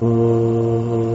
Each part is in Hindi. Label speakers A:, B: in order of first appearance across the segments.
A: Oh.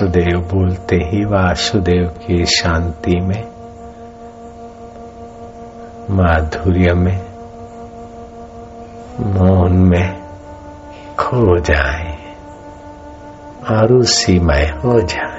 A: वासुदेव बोलते ही वासुदेव की शांति में, माधुर्य में, मौन में खो जाए और उसी में हो जाए।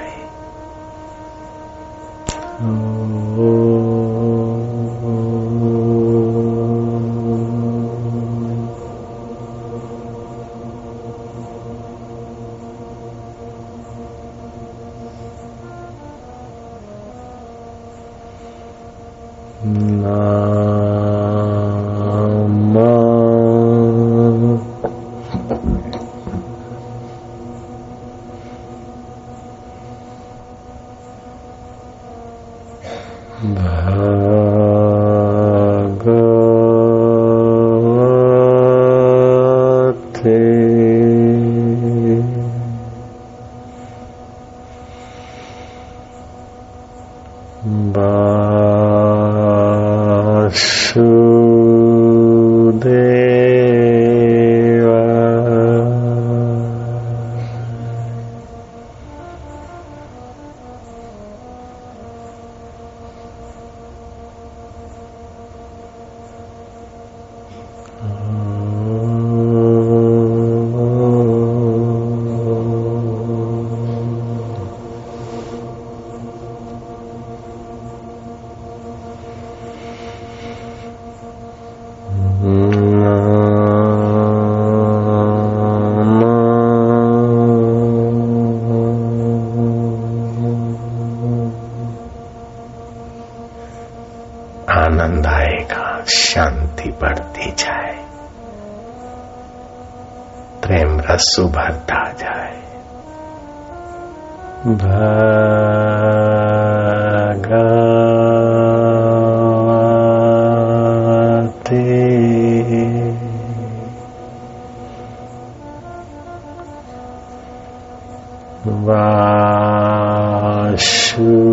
A: रस उभरता जाए भगवते। ओम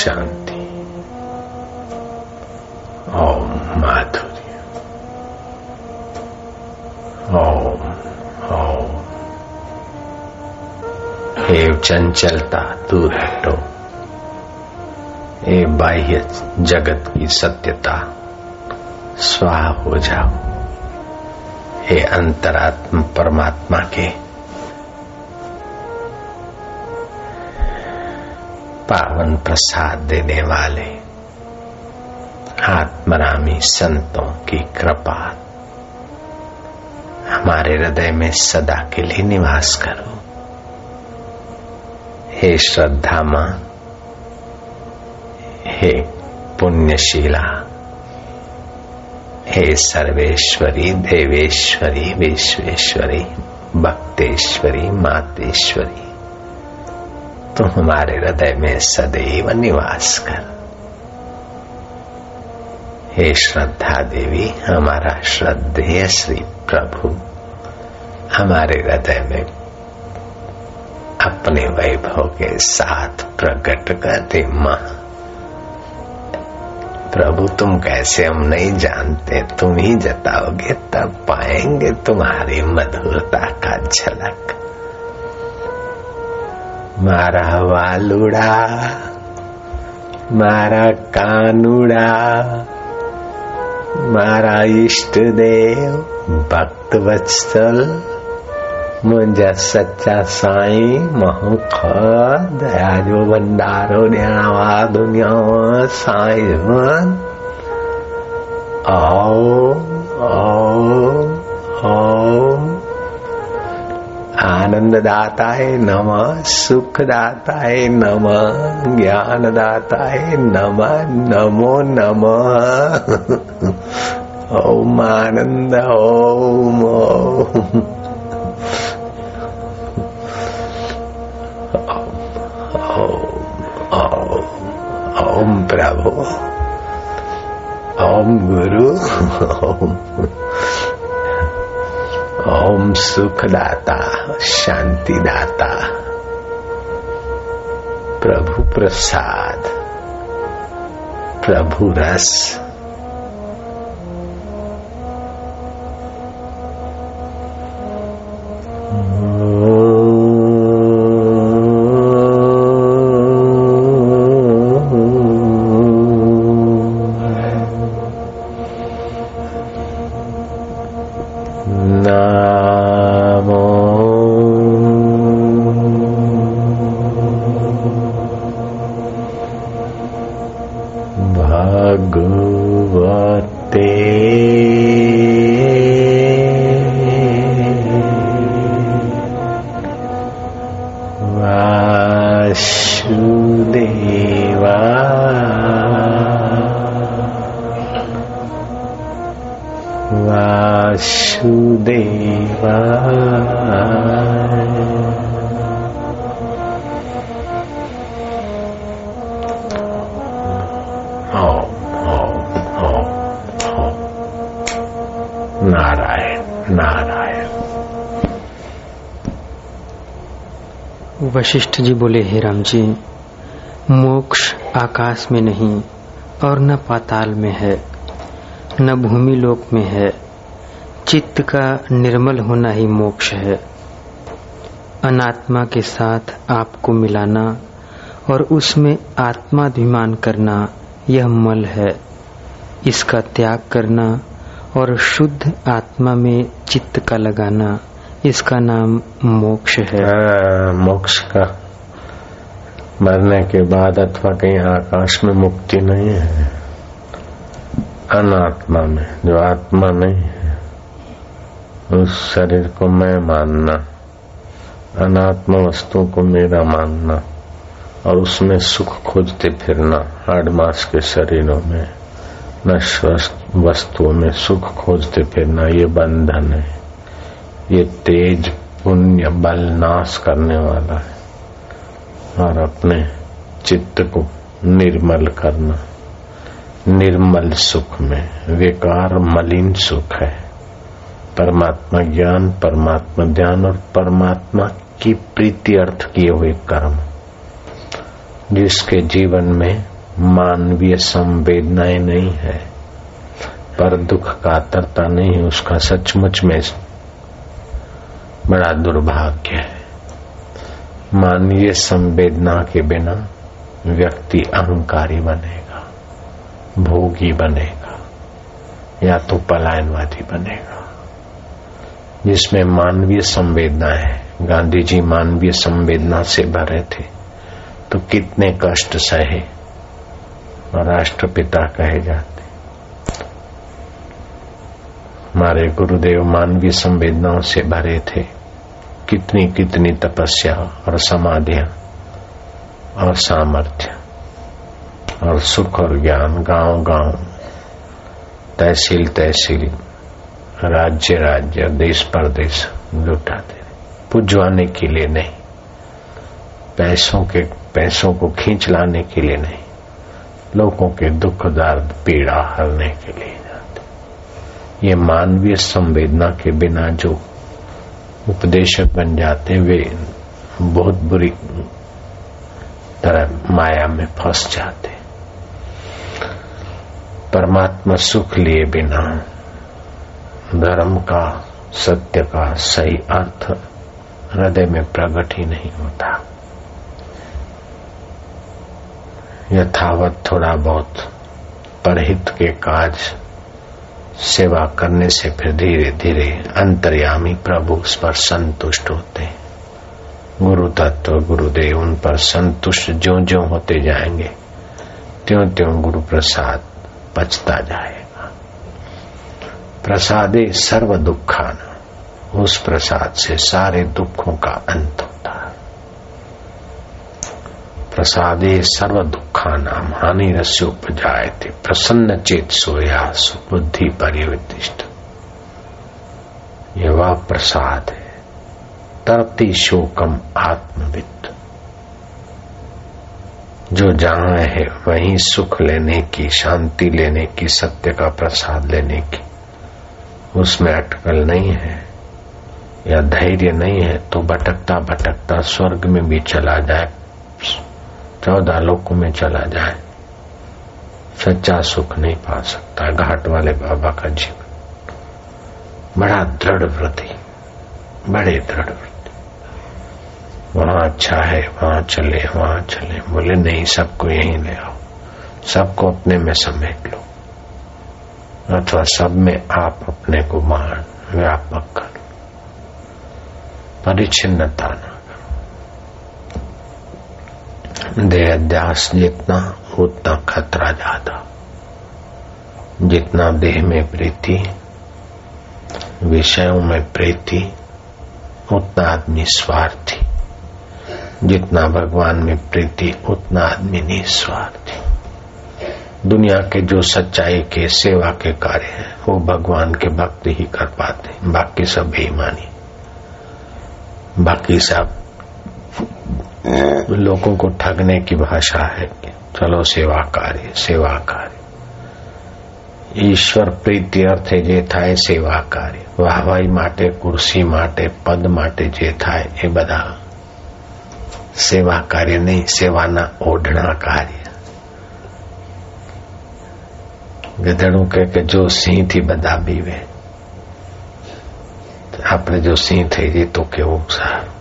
A: शांति ओम माधुर्य ओम ओम हे चंचलता दूर हटो। ये बाह्य जगत की सत्यता, स्वाह हो जाओ। हे अंतरात्म परमात्मा के पावन प्रसाद देने वाले आत्मरामी संतों की कृपा हमारे हृदय में सदा के लिए निवास करो। हे श्रद्धा माँ, हे पुण्यशीला, हे सर्वेश्वरी, देवेश्वरी, विश्वेश्वरी, भक्तेश्वरी, मातेश्वरी तुम हमारे हृदय में सदैव निवास कर। हे श्रद्धा देवी, हमारा श्रद्धेय श्री प्रभु, हमारे हृदय में अपने वैभव के साथ प्रकट करते माँ। प्रभु, तुम कैसे हम नहीं जानते, तुम ही जताओगे, तब पाएँगे तुम्हारी मधुरता का झलक। मारा वालुड़ा, मारा कानुड़ा, मारा इष्ट देव, भक्त वत्सल मुंहिंजा सच्चा साईं महू ख दया जो भंडारो ॾियणा दुनिया साईं ओम ओम ओम। आनंद है नम सुख है नम ज्ञान है नम, नमो नम। ओम आनंद ओम ओम ओम प्रभु, ओम गुरु, ओम ओम सुखदाता शांतिदाता। प्रभु प्रसाद प्रभु रस।
B: वशिष्ठ जी बोले, हे राम जी मोक्ष आकाश में नहीं और न पाताल में है, न भूमि लोक में है। चित्त का निर्मल होना ही मोक्ष है। अनात्मा के साथ आपको मिलाना और उसमें आत्माभिमान करना यह मल है। इसका त्याग करना और शुद्ध आत्मा में चित्त का लगाना इसका नाम मोक्ष है।
A: हाँ, मोक्ष का। मरने के बाद अथवा कहीं आकाश में मुक्ति नहीं है। अनात्मा में जो आत्मा नहीं है उस शरीर को मैं मानना अनात्मा वस्तु को मेरा मानना और उसमें सुख खोजते फिरना हाड मास के शरीरों में नश्वस्त वस्तुओं में सुख खोजते फिरना ये बंधन है। ये तेज पुण्य बल नाश करने वाला है। और अपने चित्त को निर्मल करना। निर्मल सुख में। विकार मलिन सुख है। परमात्मा ज्ञान, परमात्मा ध्यान और परमात्मा की प्रीति अर्थ किए हुए कर्म। जिसके जीवन में मानवीय संवेदनाएँ नहीं है, पर दुख का कातरता नहीं उसका सचमुच में बड़ा दुर्भाग्य है। मानवीय संवेदना के बिना व्यक्ति अहंकारी बनेगा, भोगी बनेगा, या तो पलायनवादी बनेगा। जिसमें मानवीय संवेदना है गांधी जी मानवीय संवेदना से भरे थे तो कितने कष्ट सहे, और राष्ट्रपिता कहे जाते। हमारे गुरुदेव मानवीय संवेदनाओं से भरे थे। कितनी कितनी तपस्या और समाधियाँ और सामर्थ्य और सुख और ज्ञान गाँव गाँव तहसील तहसील, राज्य राज्य, देश परदेश लुटाते पुजवाने के लिए नहीं, पैसों के, पैसों को खींच लाने के लिए नहीं, लोगों के दुख, दर्द, पीड़ा हरने के लिए जाते ये मानवीय संवेदना के बिना जो उपदेशक बन जाते वे बहुत बुरी तरह माया में फंस जाते परमात्मा सुख लिए बिना धर्म का, सत्य का सही अर्थ हृदय में प्रकट ही नहीं होता। यथावत थोड़ा बहुत परहित के काज सेवा करने से फिर धीरे धीरे अंतर्यामी प्रभु उस पर संतुष्ट होते हैं। गुरु तत्व, गुरुदेव उन पर संतुष्ट जो जो होते जाएँगे त्यों त्यों गुरु प्रसाद पचता जाएगा। प्रसादे सर्व दुखान उस प्रसाद से सारे दुखों का अंत है प्रसादे सर्व दुखा नाम हानि रस्य उपजाए थे प्रसन्न चेत सोया सुबुद्धि परिवृतिष्ठ। ये वह प्रसाद है तरती शोकम आत्मविद जो जहाँ है, वहीं सुख लेने की, शांति लेने की, सत्य का प्रसाद लेने की। उसमें अटकल नहीं है, या धैर्य नहीं है तो भटकता भटकता स्वर्ग में भी चला जाए। चौदह लोकों में चला जाए। सच्चा सुख नहीं पा सकता, घाट वाले बाबा का जीवन। बड़ा दृढ़ व्रति बड़े दृढ़ व्रति वहाँ अच्छा है, वहाँ चले वहाँ चले। बोले, नहीं, सबको यहीं ले आओ। सबको अपने में समेट लो। अथवा सब में आप अपने को मान, व्यापक कर परिचिन्नता न करो देह अध्यास जितना उतना खतरा ज़्यादा। जितना देह में प्रीति, विषयों में प्रीति, उतना आदमी स्वार्थी। जितना भगवान में प्रीति, उतना आदमी निस्वार्थी। दुनिया के जो सच्चाई के, सेवा के कार्य हैं, वो भगवान के भक्त ही कर पाते बाकी सब बेईमानी। बाकी सब लोगों को ठगने की भाषा है कि चलो सेवा कार्य सेवा कार्य ईश्वर प्रीति अर्थे જે થાય સેવા કાર્ય વાહવાઈ માટે કુર્સી માટે પદ માટે જે થાય એ બધા સેવા કાર્ય નહીં સેવાના ઓઢણા કાર્ય ગધેડું કહે કે જો સિંહ થી બધા બીવે આપણે જો સિંહ થઈ જઈએ તો કેવું સારું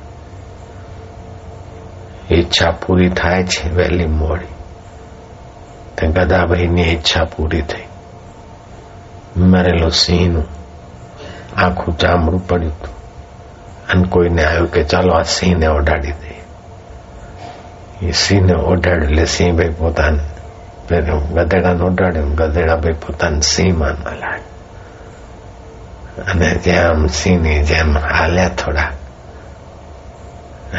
A: ઈચ્છા પૂરી થાય છે વહેલી મોડી. તે ગદાભાઈની ઈચ્છા પૂરી થઈ. મરેલો સિંહનું આખું ચામડું પડ્યું હતું. અને કોઈને આવ્યું કે ચાલો આ સિંહને ઓઢાડી દે એ સિંહને ઓઢાડ્યું એટલે સિંહ ભાઈ પોતાને પહેર્યું ગધેડાને ઓઢાડ્યું ગધેડા ભાઈ પોતાને સિંહ માનવા લાગ્યા અને જેમ સિંહની જેમ હાલ્યા થોડા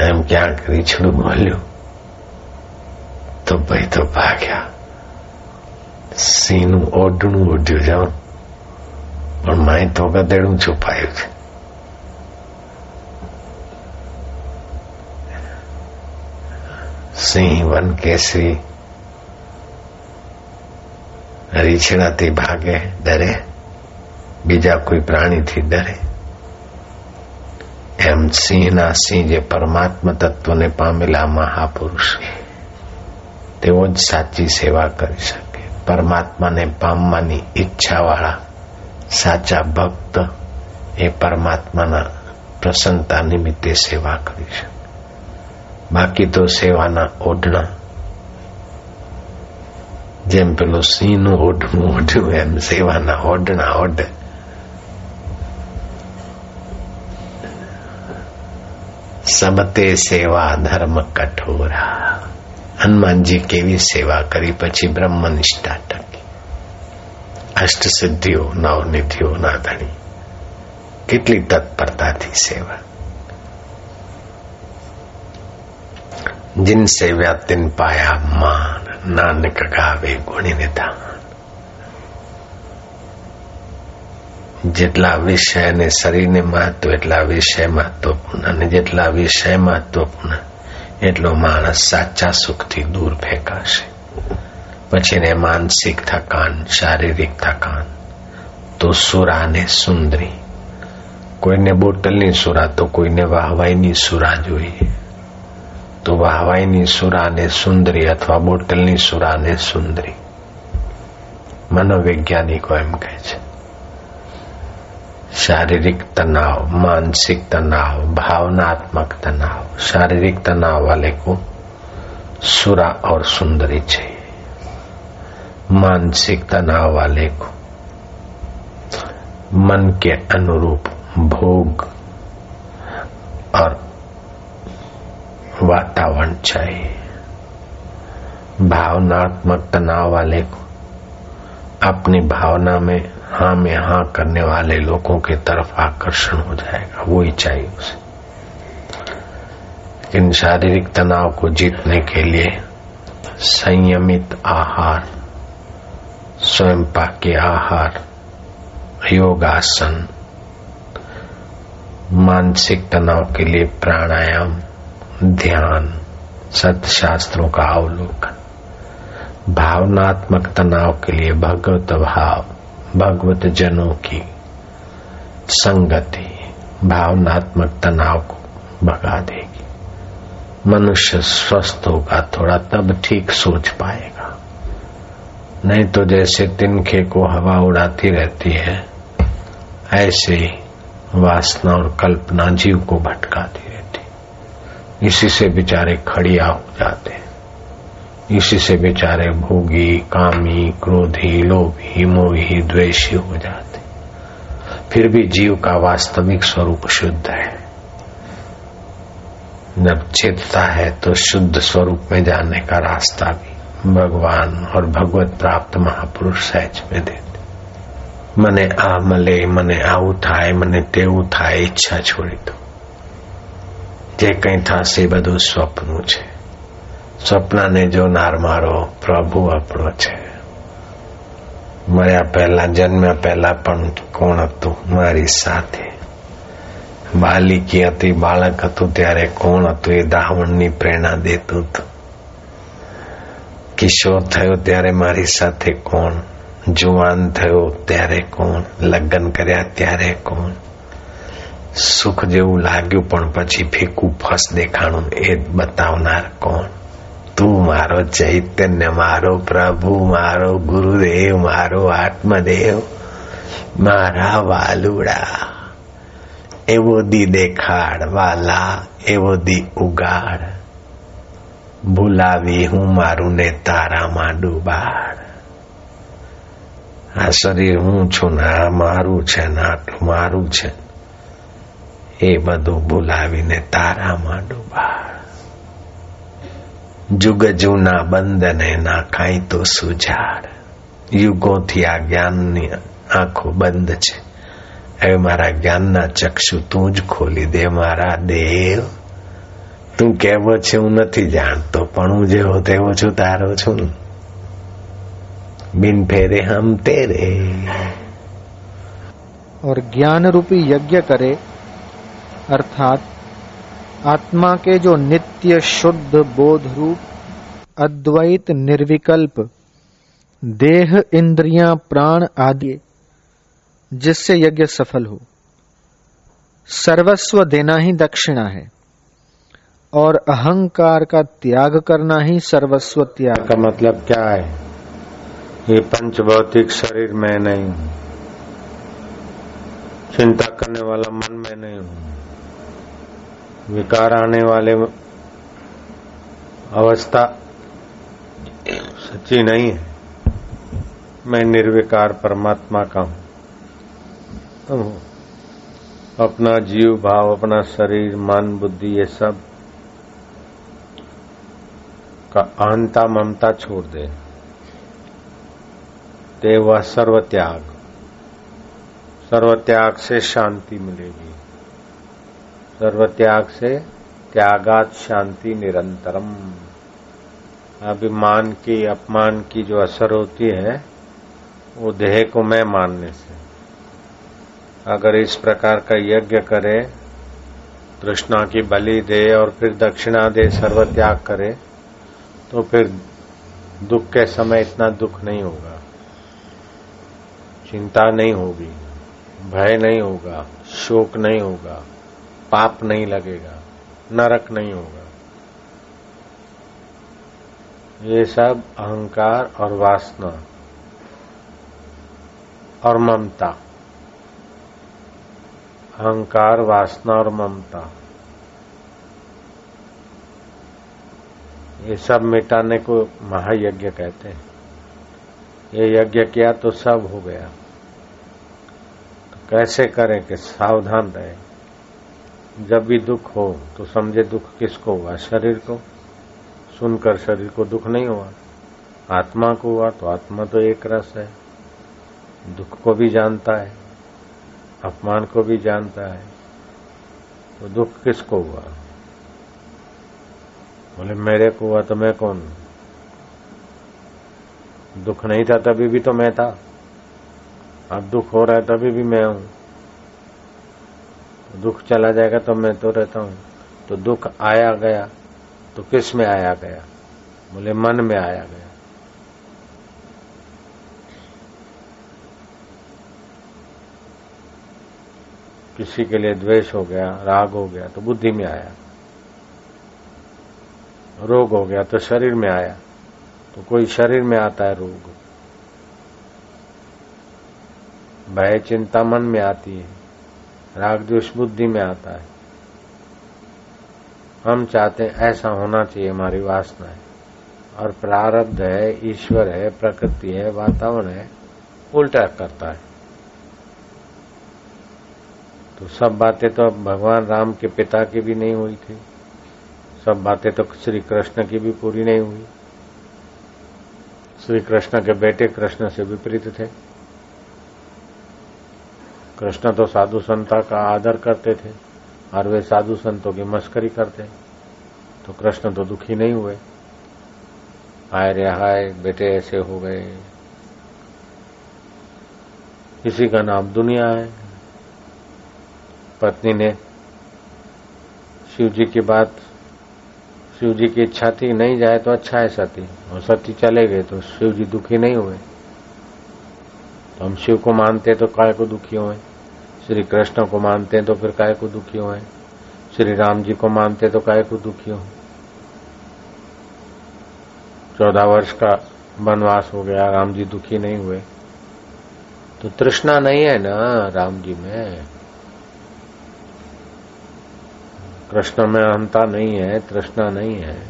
A: એમ ક્યાંક રીછડું બોલ્યું તો ભાઈ તો ભાગ્યા સિંહનું ઓઢણું ઓઢ્યું જાઉં પણ માય તો ગધેડું છુપાયું છે સિંહ વન કેસરી રીછડાથી ભાગે ડરે બીજા કોઈ પ્રાણીથી ડરે એમ સિંહના સિંહ જે પરમાત્મા તત્વને પામેલા મહાપુરુષ તેઓ જ સાચી સેવા કરી શકે પરમાત્માને પામવાની ઈચ્છાવાળા સાચા ભક્ત એ પરમાત્માના પ્રસન્નતા નિમિત્તે સેવા કરી શકે બાકી તો સેવાના ઓઢણા જેમ પેલું સિંહનું ઓઢવું ઓઢવું એમ સેવાના ઓઢણા ઓઢ સબતે સેવા ધર્મ કઠોરા હનુમાનજી કેવી સેવા કરી પછી બ્રહ્મનિષ્ઠા ટકી અષ્ટ સિદ્ધિઓ નવનિધિઓ ના ધણી કેટલી તત્પરતાથી સેવા जिन सेव्या तिन पाया मान नानक गावे गुणी निदान જેટલા વિષય અને શરીરને મહત્વ એટલા વિષય મહત્વપૂર્ણ અને જેટલા વિષય મહત્વપૂર્ણ, એટલો માણસ સાચા સુખથી દૂર ફેંકાશે. પછી એને માનસિક થકાન, શારીરિક થકાન, તો સુરા ને સુંદરી. કોઈને બોટલની સુરા, તો કોઈને વાહવાઈની સુરા જોઈએ. તો વાહવાઈની સુરાને સુંદરી અથવા બોટલની સુરાને સુંદરી. મનોવૈજ્ઞાનિકો એમ કહે છે. शारीरिक तनाव, मानसिक तनाव, भावनात्मक तनाव, शारीरिक तनाव वाले को सुरा और सुंदरी चाहिए। मानसिक तनाव वाले को मन के अनुरूप भोग और वातावरण चाहिए। भावनात्मक तनाव वाले को अपनी भावना में हाँ में हाँ करने वाले लोगों के तरफ़ आकर्षण हो जाएगा, वो ही चाहिए उसे। इन शारीरिक तनाव को जीतने के लिए संयमित आहार स्वयं पाके आहार, योगासन, मानसिक तनाव के लिए प्राणायाम, ध्यान सत्शास्त्रों का अवलोकन, भावनात्मक तनाव के लिए भगवत भाव भगवत जनों की संगति, भावनात्मक तनाव को भगा देगी। मनुष्य स्वस्थ होगा, थोड़ा तब ठीक सोच पाएगा। नहीं तो जैसे तिनखे को हवा उड़ाती रहती है, ऐसे वासना और कल्पना जीव को भटकाती रहती। इसी से बेचारे खड़िया हो जाते इसी से बेचारे भोगी कामी क्रोधी लोभी मोही द्वेषी हो जाते फिर भी जीव का वास्तविक स्वरूप शुद्ध है जब चेतता है तो शुद्ध स्वरूप में जाने का रास्ता भी भगवान और भगवत प्राप्त महापुरुष सहज में देते મને આ મળે મને આવું થાય મને તેવું થાય ઈચ્છા છોડી દો જે કંઈ થશે બધું સ્વપ્નું છે સ્વપ્નને જોનાર મારો પ્રભુ આપણો છે મર્યા પહેલા જન્મ્યા પહેલા પણ કોણ હતું મારી સાથે બાલિકી હતી બાળક હતું ત્યારે કોણ હતું એ દાવણની પ્રેરણા દેતું હતું કિશોર થયો ત્યારે મારી સાથે કોણ જુવાન થયો ત્યારે કોણ લગ્ન કર્યા ત્યારે કોણ સુખ જેવું લાગ્યું પણ પછી ફીકું ફસ દેખાણું એ બતાવનાર કોણ તું મારો ચૈતન્ય મારો પ્રભુ મારો ગુરુદેવ મારો આત્મદેવ મારા વાલુડા એવો દી દેખાડ વાલા એવો દી ઉગાડ ભૂલાવી હું મારું ને તારામાં ડૂબાડ આ શરીર હું છું ને આ મારું છે ને આટલું મારું છે એ બધું ભૂલાવીને તારામાં ડૂબાડ જુગ જૂના બંધને ના કાંઈ તો સુજાડ યુગોથી આ જ્ઞાનની આંખો બંધ છે હવે મારા જ્ઞાનના ચક્ષુ તું જ ખોલી દે મારા દેવ તું કેવો છે હું નથી જાણતો પણ હું જેવો તેવો છું તારો છું बिन फेरे हम तेरे
B: और ज्ञान रूपी यज्ञ करे अर्थात आत्मा के जो नित्य शुद्ध बोध रूप, अद्वैत निर्विकल्प, देह इंद्रियाँ प्राण आदि, जिससे यज्ञ सफल हो। सर्वस्व देना ही दक्षिणा है, और अहंकार का त्याग करना ही सर्वस्व त्याग।
A: का मतलब क्या है? ये पंच भौतिक शरीर में नहीं चिंता करने वाला मन में नहीं हूँ। विकार आने वाले अवस्था सच्ची नहीं है। मैं निर्विकार परमात्मा का हूँ। अपना जीव, भाव, अपना शरीर, मन, बुद्धि, ये सब का अहंता ममता छोड़ दे। ते वह सर्व त्याग सर्व त्याग से शांति मिलेगी। सर्व त्याग से त्यागात शांति निरंतरम। अभिमान की, अपमान की जो असर होती है, वो देह को मैं मानने से। अगर इस प्रकार का यज्ञ करे, तृष्णा की बलि दे और फिर दक्षिणा दे सर्व त्याग करे तो फिर दुख के समय इतना दुख नहीं होगा। चिंता नहीं होगी, भय नहीं होगा, शोक नहीं होगा। पाप नहीं लगेगा, नरक नहीं होगा। ये सब अहंकार और वासना और ममता। अहंकार, वासना और ममता। ये सब मिटाने को महायज्ञ कहते हैं। ये यज्ञ किया तो सब हो गया। तो कैसे करें कि सावधान रहे? जब भी दुख हो तो समझे दुख किसको हुआ? शरीर को। सुनकर शरीर को दुख नहीं हुआ। आत्मा को हुआ तो आत्मा तो एक रस है। दुख को भी जानता है, अपमान को भी जानता है। तो दुख किसको हुआ? बोले, मेरे को हुआ तो मैं कौन? दुख नहीं था तभी भी तो मैं था। अब दुख हो रहा है तभी भी मैं हूँ। दुख चला जाएगा तो मैं तो रहता हूँ। तो दुख आया गया तो किसमें आया गया? बोले, मन में आया गया। किसी के लिए द्वेष हो गया, राग हो गया तो बुद्धि में आया। रोग हो गया तो शरीर में आया। तो कोई शरीर में आता है रोग। भय चिंता मन में आती है। राग द्वेष बुद्धि में आता है। हम चाहते हैं ऐसा होना चाहिए, हमारी वासना है। और प्रारब्ध है, ईश्वर है, प्रकृति है, वातावरण है, उल्टा करता है। तो सब बातें तो भगवान राम के पिता की भी नहीं हुई थी। सब बातें तो श्री कृष्ण की भी पूरी नहीं हुई। श्री कृष्ण के बेटे कृष्ण से विपरीत थे। कृष्ण तो साधु संता का आदर करते थे और वे साधु संतों की मस्करी करते। तो कृष्ण तो दुखी नहीं हुए। हाय रे हाय, बेटे ऐसे हो गए। इसी का नाम दुनिया है। पत्नी ने शिव जी की बात शिव जी की इच्छा थी, नहीं जाए तो अच्छा है सती। और सती चले गए तो शिव जी दुखी नहीं हुए। तो हम शिव को मानते तो काय को दुखी हुए? श्री कृष्ण को मानते हैं तो फिर काय को दुखी हो श्री राम जी को मानते हैं तो काय को दुखी हो? चौदह वर्ष का वनवास हो गया, राम जी दुखी नहीं हुए। तो तृष्णा नहीं है ना राम जी में? कृष्ण में अहंता नहीं है, तृष्णा नहीं है।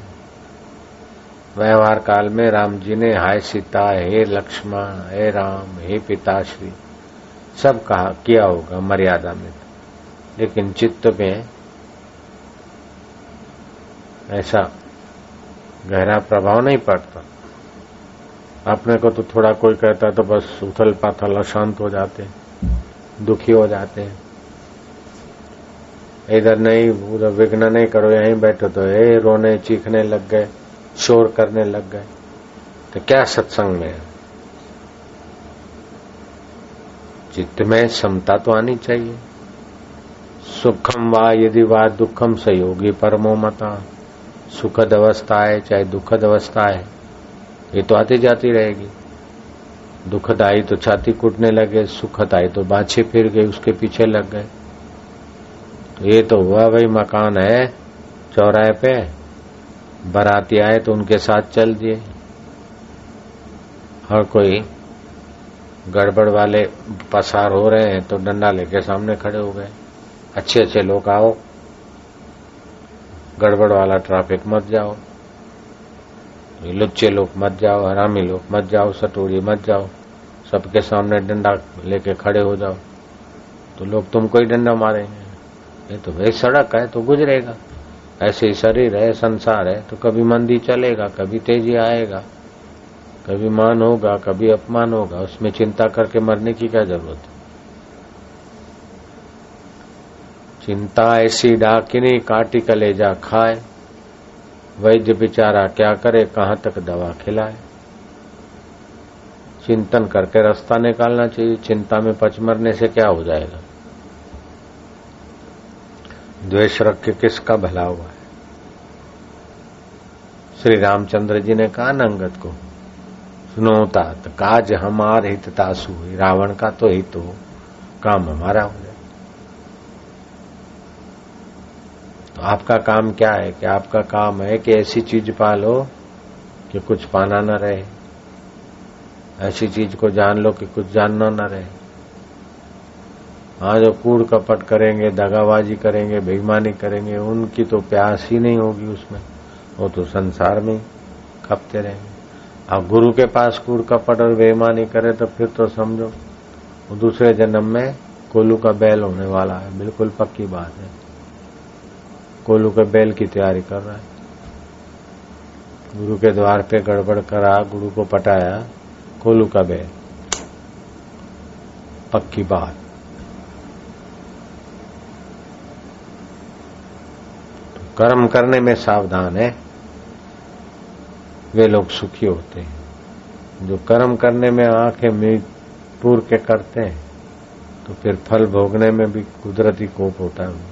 A: व्यवहार काल में राम जी ने हाय सीता, हे लक्ष्मण, हे राम, हे पिताश्री सब कहा, किया होगा मर्यादा में। लेकिन चित्त में ऐसा गहरा प्रभाव नहीं पड़ता। अपने को तो थोड़ा कोई कहता तो बस उथल पाथल अशांत हो जाते दुखी हो जाते हैं। इधर नहीं, उधर विघ्न नहीं करो, यहीं बैठो तो ए, रोने चीखने लग गए, शोर करने लग गए। तो क्या सत्संग में है? चित्त में समता तो आनी चाहिए। सुखम वा यदि वा दुखम सहयोगी परमो मता। सुखद अवस्था है चाहे दुखद अवस्था है ये तो आती जाती रहेगी। दुखद आई तो छाती कूटने लगे सुखद आई तो बाछे फिर गए, उसके पीछे लग गए। तो ये तो हुआ भाई मकान है, चौराहे पे। बराती आए तो उनके साथ चल दिए। हर कोई गड़बड़ वाले पसार हो रहे हैं तो डंडा लेके सामने खड़े हो गए। अच्छे अच्छे लोग आओ। गड़बड़ वाला ट्रैफ़िक मत जाओ। लुच्चे लोग मत जाओ, हरामी लोग मत जाओ, सटोरी मत जाओ। सबके सामने डंडा लेके खड़े हो जाओ। तो लोग तुमको ही डंडा मारेंगे। ये तो भाई सड़क, है तो गुजरेगा। ऐसे ही शरीर है, संसार है तो कभी मंदी चलेगा, कभी तेज़ी आएगा। कभी मान होगा, कभी अपमान होगा, उसमें चिंता करके मरने की क्या ज़रूरत? है चिंता ऐसी डाकिनी काटी कलेजा खाए, वैद्य बेचारा क्या करे, कहाँ तक दवा खिलाए? चिंतन करके रास्ता निकालना चाहिए, चिंता में पच मरने से क्या हो जाएगा? द्वेष रख के किसका भला हुआ है? श्री रामचंद्र जी ने कहा, नंगत को। सुनो तात काज हमार हित तासु रावण का तो हित हो काम हमारा हो जाए। तो आपका काम क्या है कि आपका काम है कि ऐसी चीज़ पालो कि कुछ पाना न रहे। ऐसी चीज़ को जान लो कि कुछ जानना न रहे। हाँ जो कूड़ कपट करेंगे, दगाबाजी करेंगे, बेईमानी करेंगे, उनकी तो प्यास ही नहीं होगी उसमें। वो तो संसार में खपते रहेंगे। अब गुरु के पास कूड़ कपट और बेईमानी करे तो फिर तो समझो दूसरे जन्म में कोलू का बैल होने वाला है। बिल्कुल पक्की बात है। कोलू के बैल की तैयारी कर रहा है। गुरु के द्वार पे गड़बड़ करा, गुरु को पटाया, कोलू का बैल। पक्की बात। तो कर्म करने में सावधान है। वे लोग सुखी होते हैं। जो कर्म करने में आँखें मीट पूर के करते हैं तो फिर फल भोगने में भी कुदरती कोप होता है